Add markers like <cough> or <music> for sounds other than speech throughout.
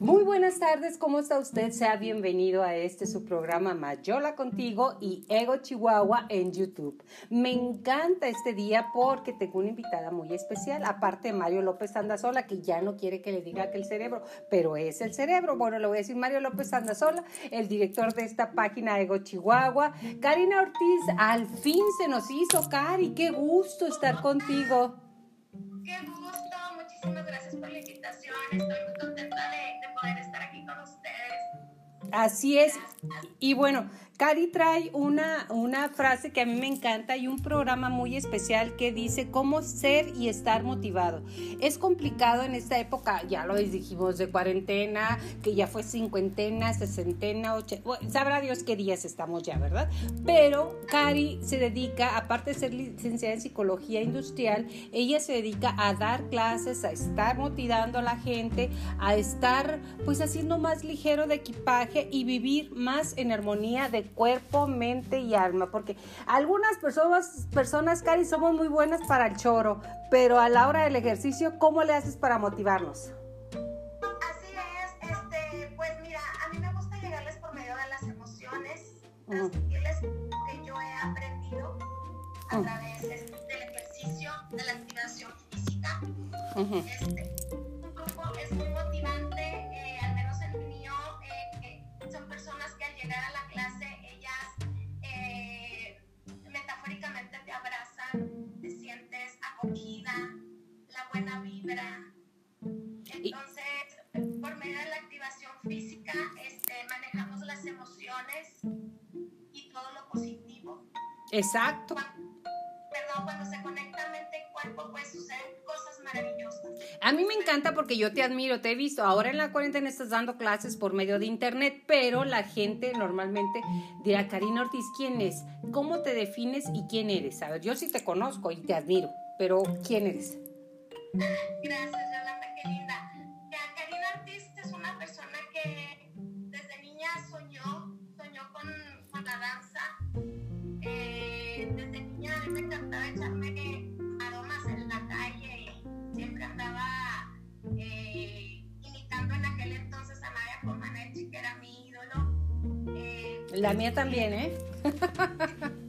Muy buenas tardes, ¿cómo está usted? Sea bienvenido a este su programa Mayola Contigo y Ego Chihuahua en YouTube. Me encanta este día porque tengo una invitada muy especial, aparte de Mario López Andazola, que ya no quiere que le diga que el cerebro, pero es el cerebro. Bueno, le voy a decir Mario López Andazola, el director de esta página Ego Chihuahua. Karina Ortiz, al fin se nos hizo, Cari, qué gusto estar contigo. Qué gusto, muchísimas gracias por la invitación. Estoy muy contenta de poder estar aquí con ustedes. Así es. Y bueno, Cari trae una, una frase que a mí me encanta y un programa muy especial que dice cómo ser y estar motivado. Es complicado en esta época, ya lo dijimos, de cuarentena, que ya fue cincuentena, sesentena, ochenta, sabrá Dios qué días estamos ya, ¿verdad? Pero Cari se dedica, aparte de ser licenciada en psicología industrial, ella se dedica a dar clases, a estar motivando a la gente, a estar pues haciendo más ligero de equipaje y vivir más en armonía de cuerpo, mente y alma, porque algunas personas, personas, Cari, somos muy buenas para el choro, pero a la hora del ejercicio, ¿cómo le haces para motivarnos? Así es, este, pues mira, a mí me gusta llegarles por medio de las emociones, transmitirles que yo he aprendido a través este, del ejercicio, de la activación física. Este, vibra. Entonces, por medio de la activación física, este, manejamos las emociones y todo lo positivo. Exacto. Perdón, cuando se conecta mente y cuerpo, pues suceden cosas maravillosas. A mí me encanta porque yo te admiro, te he visto. Ahora en la cuarentena estás dando clases por medio de internet, pero la gente normalmente dirá, Karina Ortiz, ¿quién es? ¿Cómo te defines y quién eres? A ver, yo sí te conozco y te admiro, pero ¿quién eres? Gracias, Yolanda, qué linda. Ya, Karina Ortiz es una persona que desde niña soñó, soñó con, con la danza. Eh, desde niña a mí me encantaba echarme aromas en la calle y siempre andaba eh, imitando en aquel entonces a Nadia Comaneci, que era mi ídolo. Eh, La mía también, ¿eh? <laughs>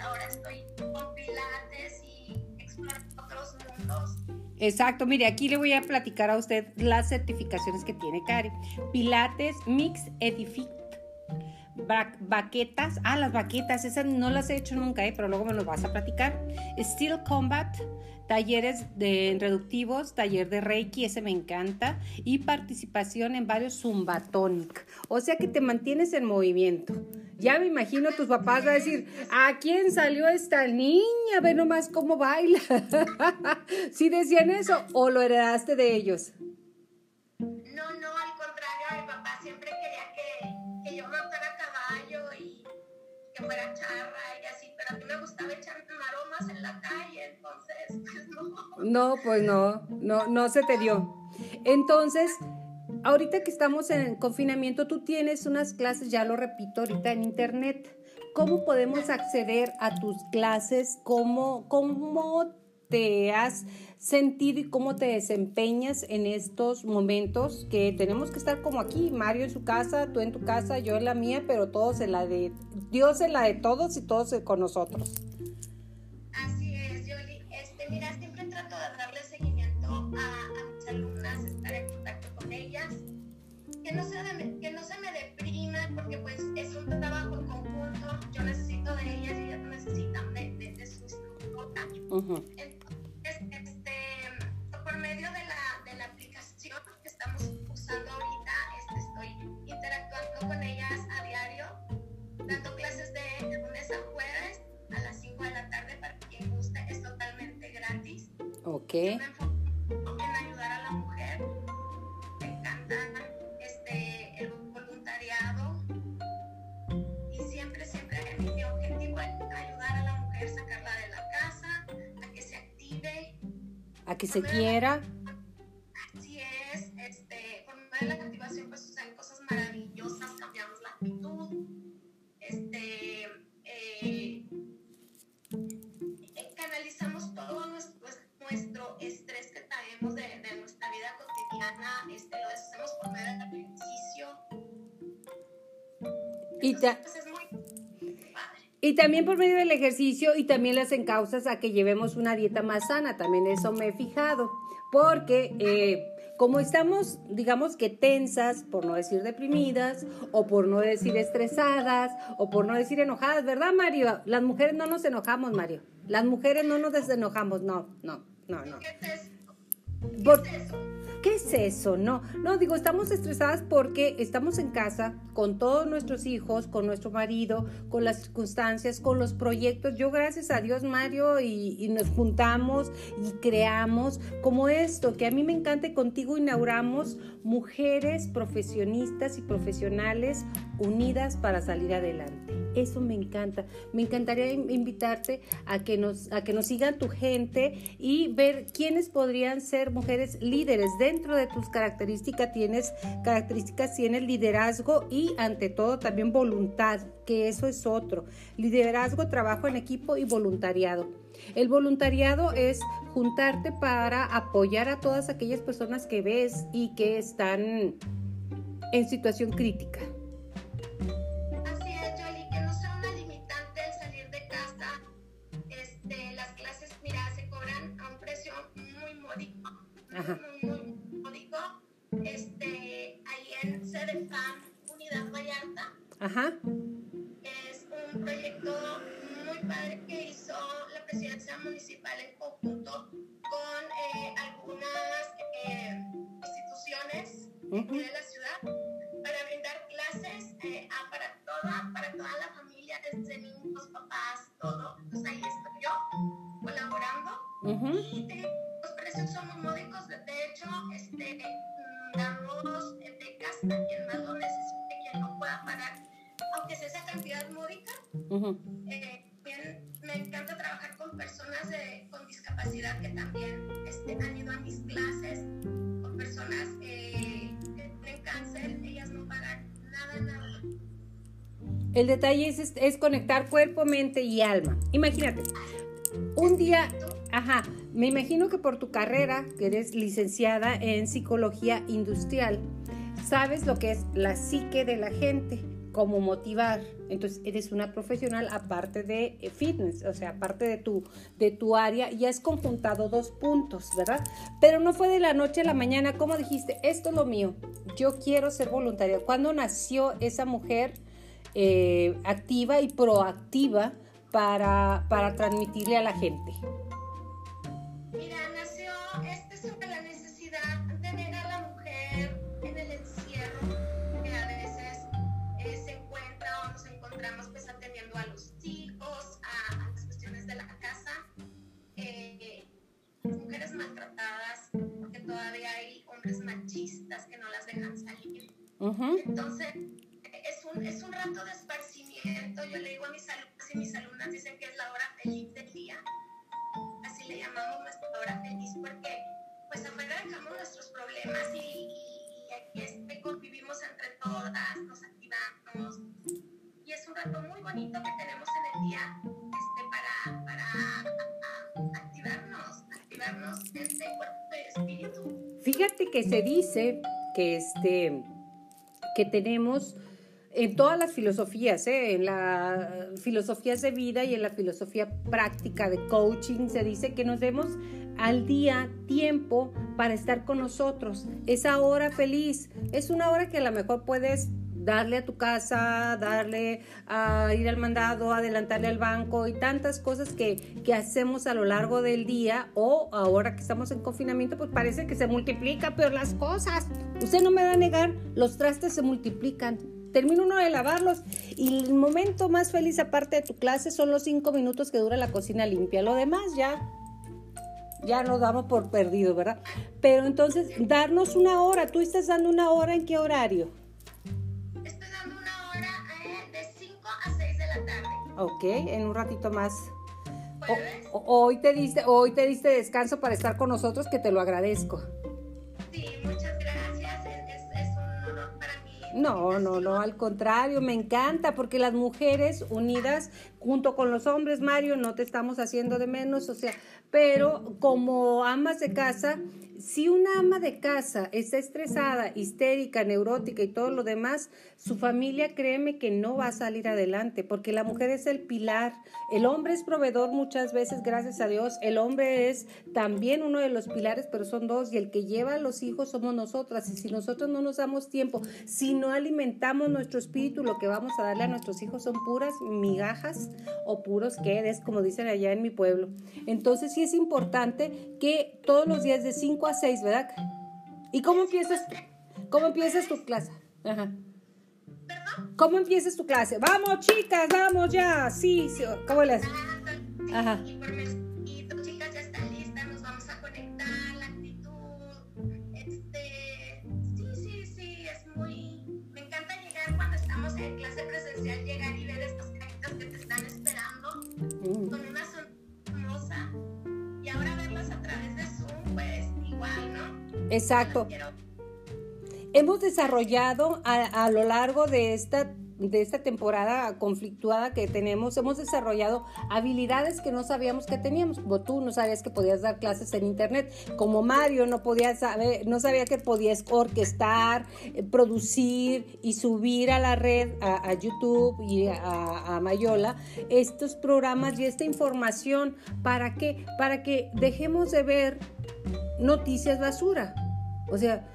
ahora estoy con pilates y explorando otros mundos. Exacto, mire, aquí le voy a platicar a usted las certificaciones que tiene Cari. Pilates, Mix, Edific, ba- baquetas, ah, las baquetas, esas no las he hecho nunca, ¿eh? pero luego me los vas a platicar. Steel Combat, talleres de reductivos, taller de Reiki, ese me encanta, y participación en varios Zumbatonic. O sea que te mantienes en movimiento. Ya me imagino tus papás va a decir, ¿a quién salió esta niña? Ve nomás cómo baila. <laughs> ¿Sí decían eso o lo heredaste de ellos? No, no, al contrario, mi papá siempre quería que, que yo montara caballo y que fuera charra y así, pero a mí me gustaba echarme en la calle, entonces, pues no. No, pues no, no, no se te dio. Entonces, ahorita que estamos en confinamiento, tú tienes unas clases, ya lo repito ahorita en internet. ¿Cómo podemos acceder a tus clases? ¿Cómo, cómo te has sentido y cómo te desempeñas en estos momentos que tenemos que estar como aquí, Mario en su casa, tú en tu casa, yo en la mía, pero todos en la de Dios en la de todos y todos con nosotros. Mira, siempre trato de darle seguimiento a, a mis alumnas, estar en contacto con ellas, que no, se de- que no se me depriman, porque pues es un trabajo en conjunto, yo necesito de ellas y ellas necesitan de, de, de su. Ujú. Se quiera. Así es, este, por medio de la activación pues suceden cosas maravillosas, cambiamos la actitud, este, eh, eh, canalizamos todo nuestro, pues, nuestro estrés que traemos de, de, nuestra vida cotidiana, este, lo hacemos por medio del ejercicio. Y te, Y también por medio del ejercicio y también las encausas a que llevemos una dieta más sana, también eso me he fijado, porque eh, como estamos, digamos que tensas, por no decir deprimidas, o por no decir estresadas, o por no decir enojadas, ¿verdad Mario? Las mujeres no nos enojamos, Mario. Las mujeres no nos desenojamos, no, no, no, no. ¿Qué es eso? Por- ¿Qué es eso? ¿Qué es eso? No, no, digo, estamos estresadas porque estamos en casa con todos nuestros hijos, con nuestro marido, con las circunstancias, con los proyectos. Yo, gracias a Dios, Mario, y, nos juntamos y creamos como esto, que a mí me encanta y contigo inauguramos mujeres profesionistas y profesionales unidas para salir adelante. Eso me encanta. Me encantaría in- invitarte a que nos a que nos sigan tu gente y ver quiénes podrían ser mujeres líderes. Dentro de tus características tienes características tienes liderazgo y ante todo también voluntad, que eso es otro. Liderazgo, trabajo en equipo y voluntariado. El voluntariado es juntarte para apoyar a todas aquellas personas que ves y que están en situación crítica. Ajá. es un proyecto muy padre que hizo la presidencia municipal en conjunto con eh, algunas eh, instituciones de la ciudad El detalle es, es- conectar cuerpo, mente y alma. Imagínate, un día, ajá, me imagino que por tu carrera, que eres licenciada en psicología industrial, sabes lo que es la psique de la gente, cómo motivar. Entonces, eres una profesional aparte de eh, fitness, o sea, aparte de tu, de tu área, y has conjuntado dos puntos, ¿verdad? Pero no fue de la noche a la mañana, como dijiste, esto es lo mío, yo quiero ser voluntaria. ¿Cuándo nació esa mujer? Eh, activa y proactiva para, para transmitirle a la gente. Mira, nació este sobre la necesidad de ver a la mujer en el encierro, que a veces eh, se encuentra o nos encontramos pues atendiendo a los hijos, a, a las cuestiones de la casa, eh, mujeres maltratadas, porque todavía hay hombres machistas que no las dejan salir. Ujú, Entonces, es un, es un rato de esparcimiento. Yo le digo a mis alumnos y mis alumnas dicen que es la hora feliz del día. Así le llamamos nuestra hora feliz porque pues afuera dejamos nuestros problemas y, y- aquí este, convivimos entre todas, nos activamos. Y es un rato muy bonito que tenemos en el día este, para, para a- a- activarnos, activarnos mente, cuerpo y espíritu. Fíjate que se dice que este que tenemos en todas las filosofías, ¿eh? en las filosofías de vida y en la filosofía práctica de coaching, se dice que nos demos al día tiempo para estar con nosotros. Esa hora feliz es una hora que a lo mejor puedes darle a tu casa, darle a ir al mandado, adelantarle al banco y tantas cosas que, que hacemos a lo largo del día o ahora que estamos en confinamiento, pues parece que se multiplica peor las cosas. Usted no me va a negar, los trastes se multiplican. Termina uno de lavarlos y el momento más feliz aparte de tu clase son los cinco minutos que dura la cocina limpia. Lo demás ya ya lo damos por perdido, ¿verdad? Pero entonces, darnos una hora. ¿Tú estás dando una hora en qué horario? Estoy dando una hora eh, de 5 a 6 de la tarde. Ok, en un ratito más jueves. hoy te diste, hoy te diste descanso para estar con nosotros, que te lo agradezco. No, no, no, al contrario, me encanta porque las mujeres unidas junto con los hombres, Mario, no te estamos haciendo de menos, o sea, pero como amas de casa, si una ama de casa está estresada, histérica, neurótica y todo lo demás, su familia créeme que no va a salir adelante, porque la mujer es el pilar. El hombre es proveedor muchas veces, gracias a Dios. El hombre es también uno de los pilares, pero son dos, y el que lleva a los hijos somos nosotras. Y si nosotros no nos damos tiempo, si no alimentamos nuestro espíritu, lo que vamos a darle a nuestros hijos son puras migajas o puros quedes, como dicen allá en mi pueblo. Entonces sí es importante que todos los días de 5 a 6, ¿verdad? ¿Y cómo empiezas, cómo empiezas tu clase? Ajá. ¿Cómo empiezas tu clase? Vamos, chicas, vamos ya. Sí, sí. ¿cómo les? Ajá. Exacto. Hemos desarrollado a, lo largo de esta de esta temporada conflictuada que tenemos, hemos desarrollado habilidades que no sabíamos que teníamos, tú no sabías que podías dar clases en internet, como Mario no podía saber, no sabía que podías orquestar, eh, producir y subir a la red, a, YouTube y a, a, Mayola, estos programas y esta información, ¿para qué? Para que dejemos de ver noticias basura. O sea,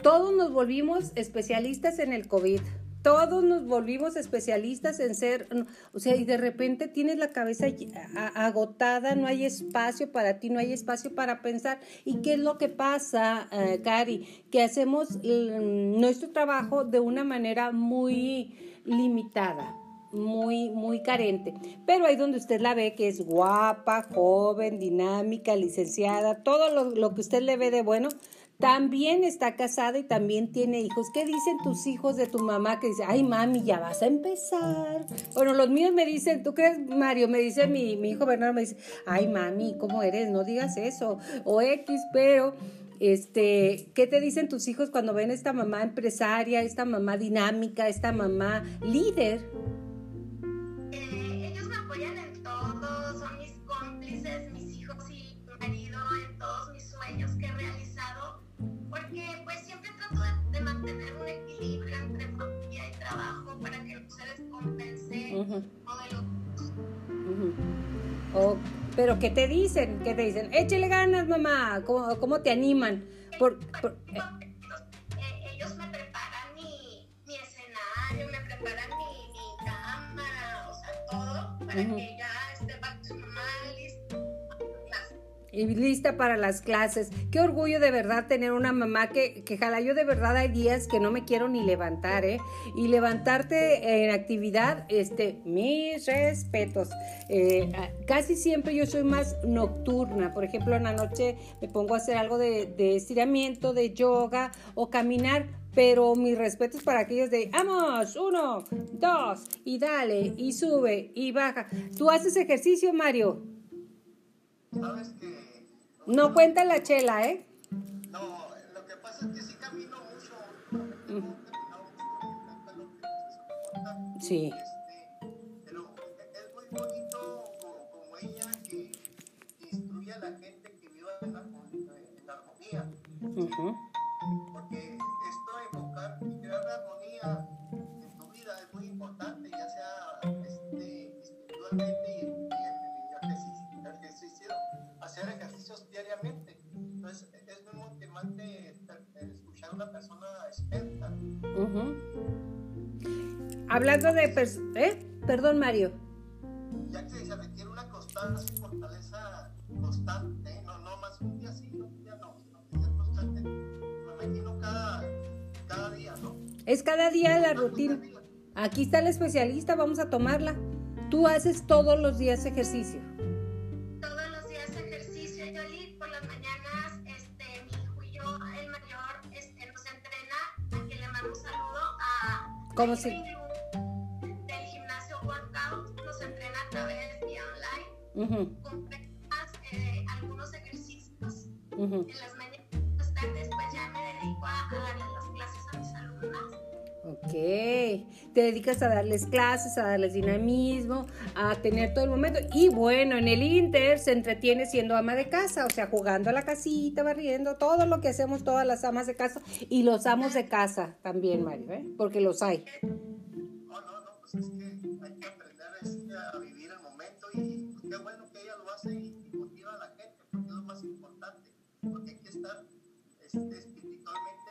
todos nos volvimos especialistas en el COVID. Todos nos volvimos especialistas en ser, o sea, y de repente tienes la cabeza agotada, no hay espacio para ti, no hay espacio para pensar. ¿Y qué es lo que pasa, eh, Cari? Que hacemos mm, nuestro trabajo de una manera muy limitada muy, muy carente. Pero ahí donde usted la ve que es guapa, joven, dinámica, licenciada, todo lo, que usted le ve de bueno, también está casada y también tiene hijos. ¿Qué dicen tus hijos de tu mamá? Que dice, ay mami, ya vas a empezar. Bueno, los míos me dicen, ¿tú crees, Mario? Me dice mi, mi hijo Bernardo, me dice, ay mami, ¿cómo eres? No digas eso. O X, pero este, ¿qué te dicen tus hijos cuando ven esta mamá empresaria, esta mamá dinámica, esta mamá líder? Pero ¿qué te dicen? ¿Qué te dicen? Échale ganas, mamá. ¿Cómo, cómo te animan? Por, eh. Ellos me preparan mi, mi, escenario, me preparan mi, mi cámara, o sea, todo para que ya y lista para las clases. Qué orgullo de verdad tener una mamá que, que jala. Yo de verdad hay días que no me quiero ni levantar, ¿eh? Y levantarte en actividad, este, mis respetos. Eh, casi siempre yo soy más nocturna. Por ejemplo, en la noche me pongo a hacer algo de, estiramiento, de yoga o caminar pero mis respetos para aquellos de, vamos, uno, dos, y dale, y sube, y baja. ¿Tú haces ejercicio, Mario? Sabes que no cuenta la chela, ¿eh? No, lo que pasa es que sí camino mucho. Sí. pero es muy bonito como, ella que, instruye a la gente que viva en, armonía. Porque esto de enfocar y crear armonía Hablando de... ¿Eh? Perdón, Mario. Ya que se requiere una constancia y fortaleza constante, no, no más un día sí, un día no, sino que sea constante. Me imagino cada, cada día, ¿no? Es cada día la rutina. Aquí está el especialista, vamos a tomarla. Tú haces todos los días ejercicio. Todos los días ejercicio, Yoli. Por las mañanas, este, mi hijo y yo, el mayor, este, nos entrena. Aquí le mando un saludo a. ¿Cómo si? Eh, algunos ejercicios. En las mañanas, las tardes, pues ya me dedico a, a darle las clases a mis alumnas. Ok, te dedicas a darles clases, a darles dinamismo, a tener todo el momento. Y bueno, en el Inter se entretiene siendo ama de casa, o sea, jugando a la casita, barriendo, todo lo que hacemos todas las amas de casa y los amos de casa también, Mario, ¿eh? porque los hay. No, no, no, pues es que espiritualmente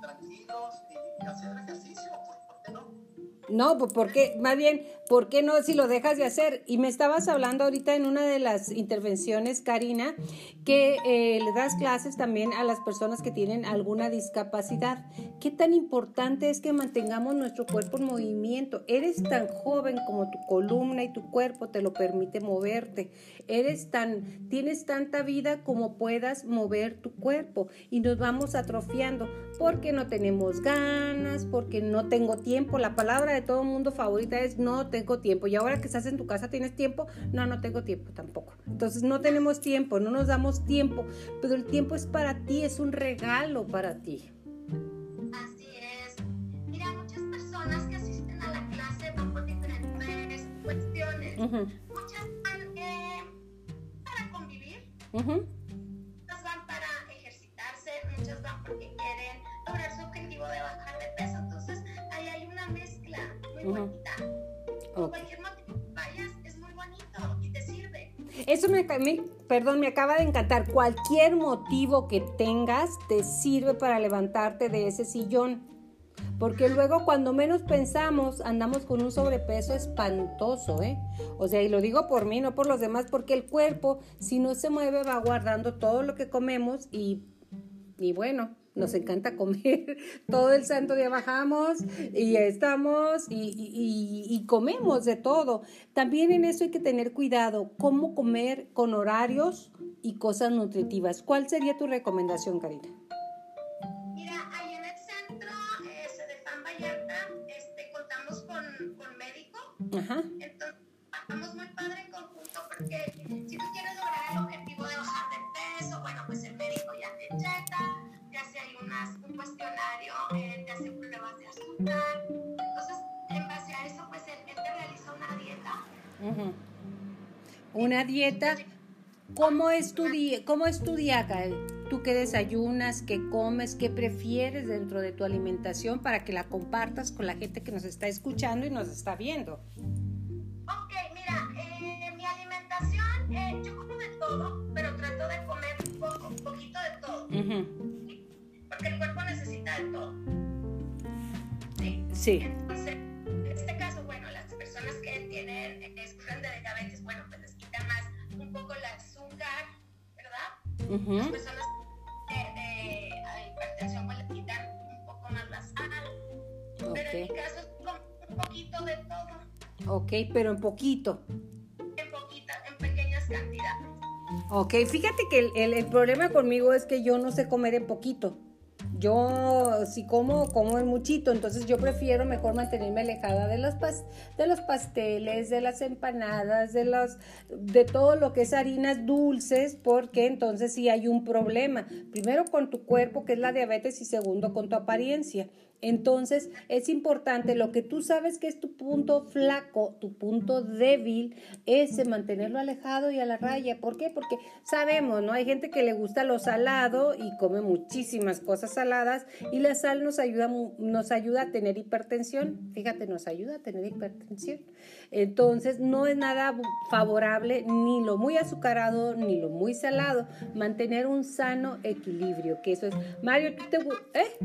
tranquilos y, y hacer ejercicio, ¿por, por qué no? Porque, más bien, ¿por qué no si lo dejas de hacer? Y me estabas hablando ahorita en una de las intervenciones, Karina, que eh, le das clases también a las personas que tienen alguna discapacidad. ¿Qué tan importante es que mantengamos nuestro cuerpo en movimiento? Eres tan joven como tu columna y tu cuerpo te lo permite moverte. Eres tan, tienes tanta vida como puedas mover tu cuerpo y nos vamos atrofiando porque no tenemos ganas, porque no tengo tiempo. La palabra de todo el mundo favorita es no tengo tiempo. Y ahora que estás en tu casa tienes tiempo, no, no tengo tiempo tampoco. Entonces no tenemos tiempo, no nos damos tiempo, pero el tiempo es para ti, es un regalo para ti. Así es. Mira, muchas personas que asisten a la clase van por diferentes cuestiones. Muchas van eh, para convivir, bonita. Cualquier motivo que vayas, es muy bonito y te sirve. Eso me, me- perdón, me acaba de encantar. Cualquier motivo que tengas te sirve para levantarte de ese sillón. Porque luego cuando menos pensamos andamos con un sobrepeso espantoso, ¿eh? O sea, y lo digo por mí, no por los demás, porque el cuerpo, si no se mueve, va guardando todo lo que comemos y, y bueno, nos encanta comer. <laughs> Todo el santo día bajamos y estamos y, y- y- y comemos de todo. También en eso hay que tener cuidado, cómo comer con horarios y cosas nutritivas. ¿Cuál sería tu recomendación, Karina? Mira, ahí en el centro eh, Cedefán Vallarta este, contamos con, con médico. Ajá. Entonces, trabajamos muy padre unas, un cuestionario, eh, te hace pruebas de azúcar. Entonces, en base a eso, pues él, él te realiza una dieta. Una dieta. ¿Cómo es tu día? ¿Cómo es tu día, Karen? ¿Tú qué desayunas? ¿Qué comes? ¿Qué prefieres dentro de tu alimentación para que la compartas con la gente que nos está escuchando y nos está viendo? Ok, mira, eh, mi alimentación, eh, yo como de todo, pero trato de comer poco, poquito de todo. Porque Sí. Entonces, en este caso, bueno, las personas que tienen, que sufren de diabetes, bueno, pues les quita más un poco el azúcar, ¿verdad? Las Ujú. personas de, de hipertensión, pues les quitan un poco más la sal. Pero en mi caso es un poquito de todo, Ok, pero en poquito. en poquitas, en pequeñas cantidades. Ok, fíjate que el, el- el problema conmigo es que yo no sé comer en poquito. Yo si como, como en muchito, entonces yo prefiero mejor mantenerme alejada de los, pas- de los pasteles, de las empanadas, de, los, de todo lo que es harinas dulces, porque entonces sí hay un problema. Primero con tu cuerpo, que es la diabetes, y segundo con tu apariencia. Entonces es importante, lo que tú sabes que es tu punto flaco, tu punto débil, es mantenerlo alejado y a la raya. ¿Por qué? Porque sabemos, ¿no? Hay gente que le gusta lo salado y come muchísimas cosas saladas y la sal nos ayuda, nos ayuda a tener hipertensión. Fíjate, nos ayuda a tener hipertensión. Entonces no es nada favorable ni lo muy azucarado ni lo muy salado. Mantener un sano equilibrio, que eso es. Mario, ¿tú te... ¿Eh?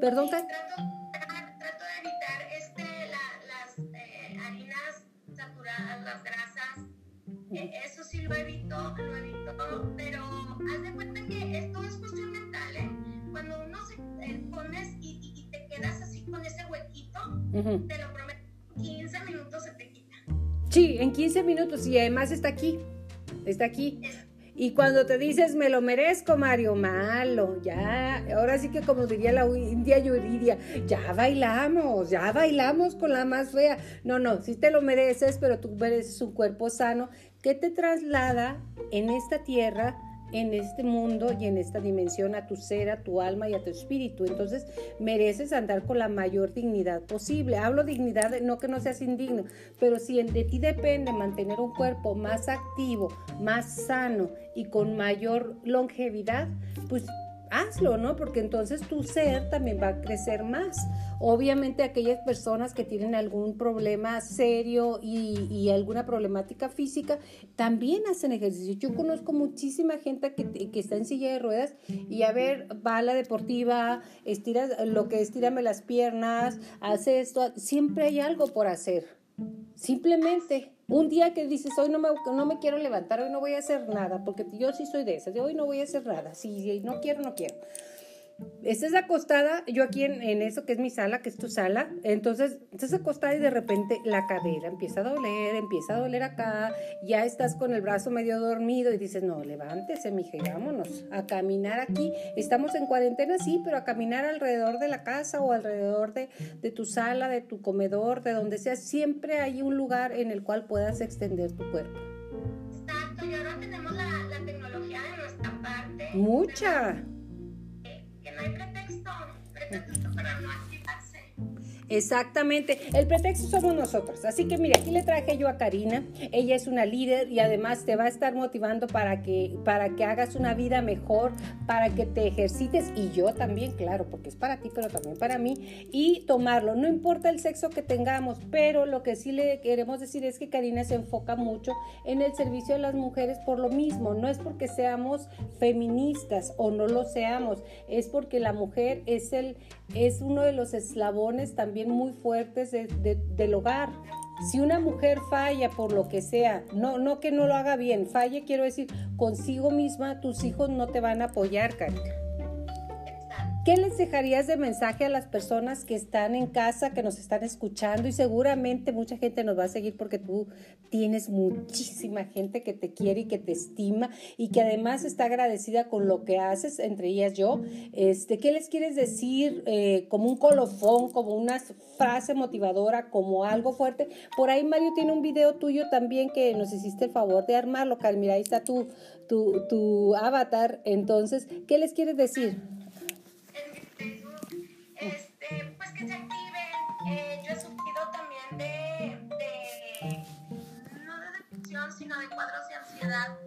Perdón, Kat? Trato, tra- trato de evitar este, la- las eh, harinas saturadas, las grasas. Eso sí lo evito, lo evito, pero haz de cuenta que esto es cuestión mental, ¿eh? Cuando uno se eh, pones y, y- y te quedas así con ese huequito, Ujú. te en 15 minutos y además está aquí. Está aquí. Y cuando te dices, me lo merezco, Mario, malo, ya, ahora sí que como diría la India Yuridia, ya bailamos, ya bailamos con la más fea. No, no, sí te lo mereces, pero tú mereces un cuerpo sano ¿Qué te traslada en esta tierra en este mundo y en esta dimensión a tu ser, a tu alma y a tu espíritu. Entonces mereces andar con la mayor dignidad posible. Hablo dignidad, no que no seas indigno, pero si de ti depende mantener un cuerpo más activo, más sano y con mayor longevidad, pues hazlo, ¿no? Porque entonces tu ser también va a crecer más. Obviamente aquellas personas que tienen algún problema serio y, alguna problemática física también hacen ejercicio. Yo conozco muchísima gente que, que, está en silla de ruedas y a ver, va a la deportiva, estira lo que estírame las piernas, hace esto, siempre hay algo por hacer. Simplemente un día que dices, hoy no me, no me quiero levantar, hoy no voy a hacer nada, porque yo sí soy de esas, de hoy no voy a hacer nada, si no quiero, no quiero estás acostada, yo aquí en, eso que es mi sala, que es tu sala, entonces estás acostada y de repente la cadera empieza a doler, empieza a doler acá, ya estás con el brazo medio dormido y dices, no, levántese, mija, vámonos a caminar aquí. Estamos en cuarentena, sí, pero a caminar alrededor de la casa o alrededor de, de tu sala, de tu comedor, de donde sea, siempre hay un lugar en el cual puedas extender tu cuerpo. Exacto, y ahora tenemos la, la tecnología de nuestra parte. Mucha secretos para nuestro Exactamente, el pretexto somos nosotros. Así que mira, aquí le traje yo a Karina. Ella es una líder y además te va a estar motivando para que, para que hagas una vida mejor, para que te ejercites y yo también, claro, porque es para ti, pero también para mí. Y tomarlo, no importa el sexo que tengamos, pero lo que sí le queremos decir es que Karina se enfoca mucho en el servicio de las mujeres por lo mismo. No es porque seamos feministas o no lo seamos, es porque la mujer es, el, es uno de los eslabones también muy fuertes del hogar. Si una mujer falla por lo que sea, no, no que no lo haga bien, falle, quiero decir, consigo misma, tus hijos no te van a apoyar, Karina. ¿Qué les dejarías de mensaje a las personas que están en casa, que nos están escuchando? Y seguramente mucha gente nos va a seguir porque tú tienes muchísima gente que te quiere y que te estima y que además está agradecida con lo que haces, entre ellas yo. Este, ¿Qué les quieres decir eh, como un colofón, como una frase motivadora, como algo fuerte? Por ahí Mario tiene un video tuyo también que nos hiciste el favor de armarlo, Mira, ahí está tu, tu, tu avatar. Entonces, ¿qué les quieres decir? Ansiedad.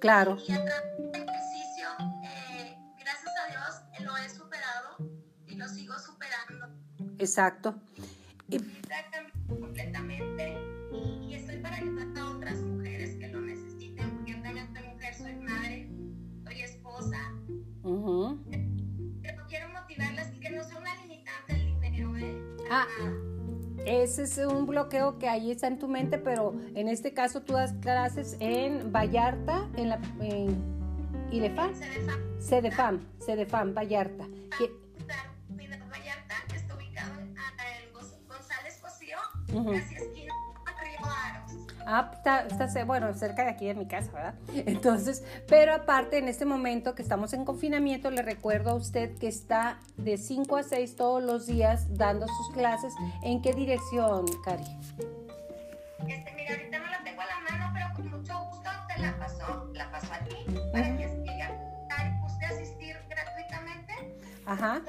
Claro. Y a través del ejercicio, eh, gracias a Dios, lo he superado y lo sigo superando. Exacto. Y ese es un bloqueo que ahí está en tu mente, pero en este caso tú das clases en Vallarta, en la en Ilefam, Cedefam, Cedefam, Vallarta. Que, Vallarta, que está ubicado en González Cosío, esquina Ah, está, bueno, cerca de aquí de mi casa, ¿verdad? <laughs> Entonces, pero aparte, en este momento que estamos en confinamiento, le recuerdo a usted que está de 5 a 6 todos los días dando sus clases. ¿En qué dirección, Cari? Este, mira, ahorita no la tengo a la mano, pero con mucho gusto te la paso, la paso aquí para que Cari guste asistir gratuitamente. Ajá.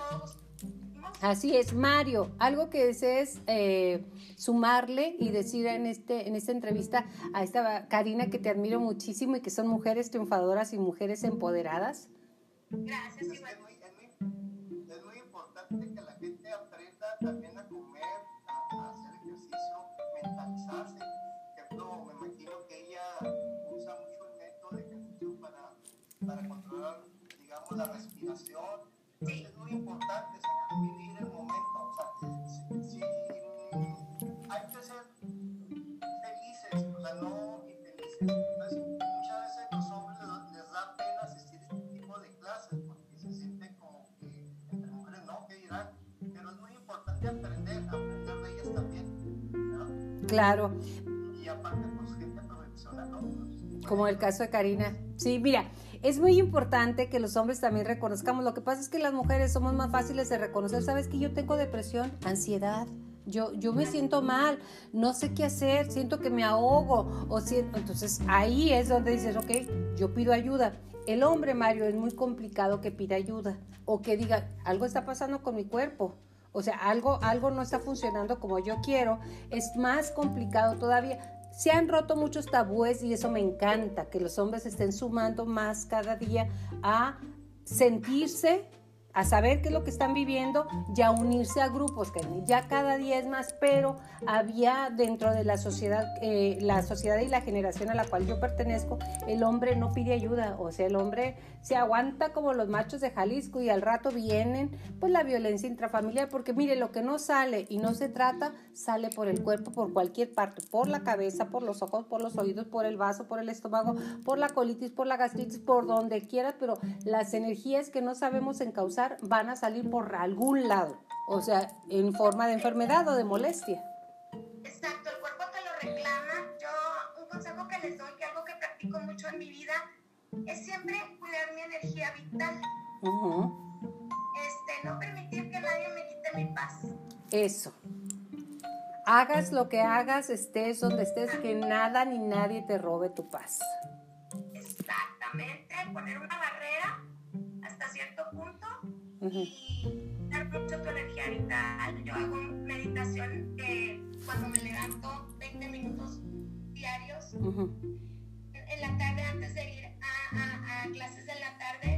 Así es, Mario, algo que desees eh, sumarle y decir en, este, en esta entrevista a esta Karina que te admiro muchísimo y que son mujeres triunfadoras y mujeres empoderadas. Gracias, es, muy, es, muy, importante que la gente aprenda también a comer, a, hacer ejercicio, mentalizarse. Por ejemplo, me imagino que ella usa mucho el método de ejercicio para, para controlar, digamos, la respiración. es muy importante vivir Entonces, muchas veces los hombres les da pena asistir a este tipo de clases porque se sienten como que entre mujeres no, que dirán. Pero es muy importante aprender, aprender de ellas también. ¿no? Claro. Y aparte, pues gente profesional, ¿no? Pues, como el caso de Karina. Sí, mira, es muy importante que los hombres también reconozcamos. Lo que pasa es que las mujeres somos más fáciles de reconocer. ¿Sabes que yo tengo depresión, ansiedad? Yo, yo me siento mal, no sé qué hacer, siento que me ahogo, o siento, entonces ahí es donde dices, ok, yo pido ayuda. El hombre, Mario, es muy complicado que pida ayuda o que diga, algo está pasando con mi cuerpo. O sea, algo, algo no está funcionando como yo quiero. Es más complicado todavía. Se han roto muchos tabúes y eso me encanta, que los hombres estén sumando más cada día a sentirse a saber qué es lo que están viviendo y a unirse a grupos, que ya cada día es más, pero había dentro de la sociedad, eh, la sociedad y la generación a la cual yo pertenezco, el hombre no pide ayuda, o sea, el hombre se aguanta como los machos de Jalisco y al rato vienen pues la violencia intrafamiliar, porque mire, lo que no sale y no se trata, sale por el cuerpo, por cualquier parte, por la cabeza, por los ojos, por los oídos, por el vaso, por el estómago, por la colitis, por la gastritis, por donde quiera, pero las energías que no sabemos encauzar, van a salir por algún lado, o sea, en forma de enfermedad o de molestia. Exacto, el cuerpo te lo reclama. Yo, un consejo que les doy, que algo que practico mucho en mi vida, es siempre cuidar mi energía vital. este, no permitir que nadie me quite mi paz. Eso. Hagas lo que hagas, estés donde estés, que nada ni nadie te robe tu paz. Exactamente, poner una y dar mucho tu energía vital. Yo hago meditación cuando me levanto 20 minutos diarios. En la tarde, antes de ir a, clases de la tarde,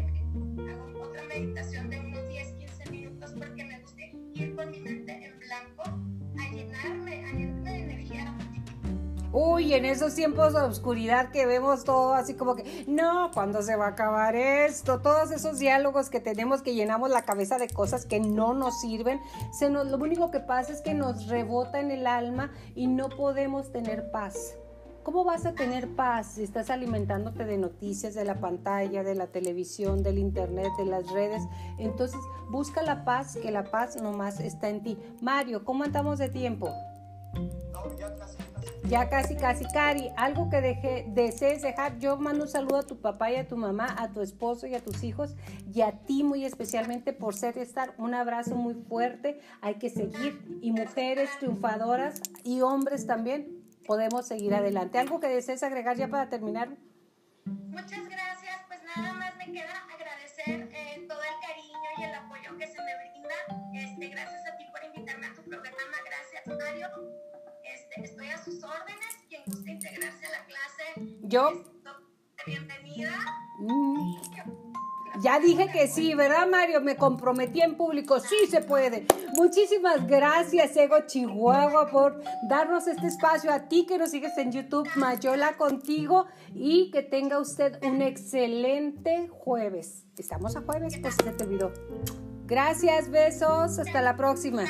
Uy, en esos tiempos de oscuridad que vemos todo así como que, no, ¿cuándo se va a acabar esto? Todos esos diálogos que tenemos que llenamos la cabeza de cosas que no nos sirven, se nos, lo único que pasa es que nos rebota en el alma y no podemos tener paz. ¿Cómo vas a tener paz si estás alimentándote de noticias de la pantalla, de la televisión, del internet, de las redes? Entonces, busca la paz, que la paz nomás está en ti. Mario, ¿cómo andamos de tiempo? No, ya casi ya casi, casi, Cari, algo que desees dejar. Yo mando un saludo a tu papá y a tu mamá, a tu esposo y a tus hijos y a ti muy especialmente por ser y estar. Un abrazo muy fuerte. Hay que seguir. Y mujeres triunfadoras y hombres también podemos seguir adelante. ¿Algo que desees agregar ya para terminar? Muchas gracias. Pues nada más me queda agradecer eh, todo el cariño y el apoyo que se me brinda. Este, gracias a ti por invitarme a tu programa. Gracias, Mario estoy a sus órdenes. Quien guste integrarse a la clase, yo. Bienvenida. Mm. Ya dije que sí, ¿verdad, Mario? Me comprometí en público. Sí se puede. Muchísimas gracias, Ego Chihuahua, por darnos este espacio. A ti que nos sigues en YouTube, Mayola contigo. Y que tenga usted un excelente jueves. Estamos a jueves, pues se te olvidó. Gracias, besos. Hasta la próxima.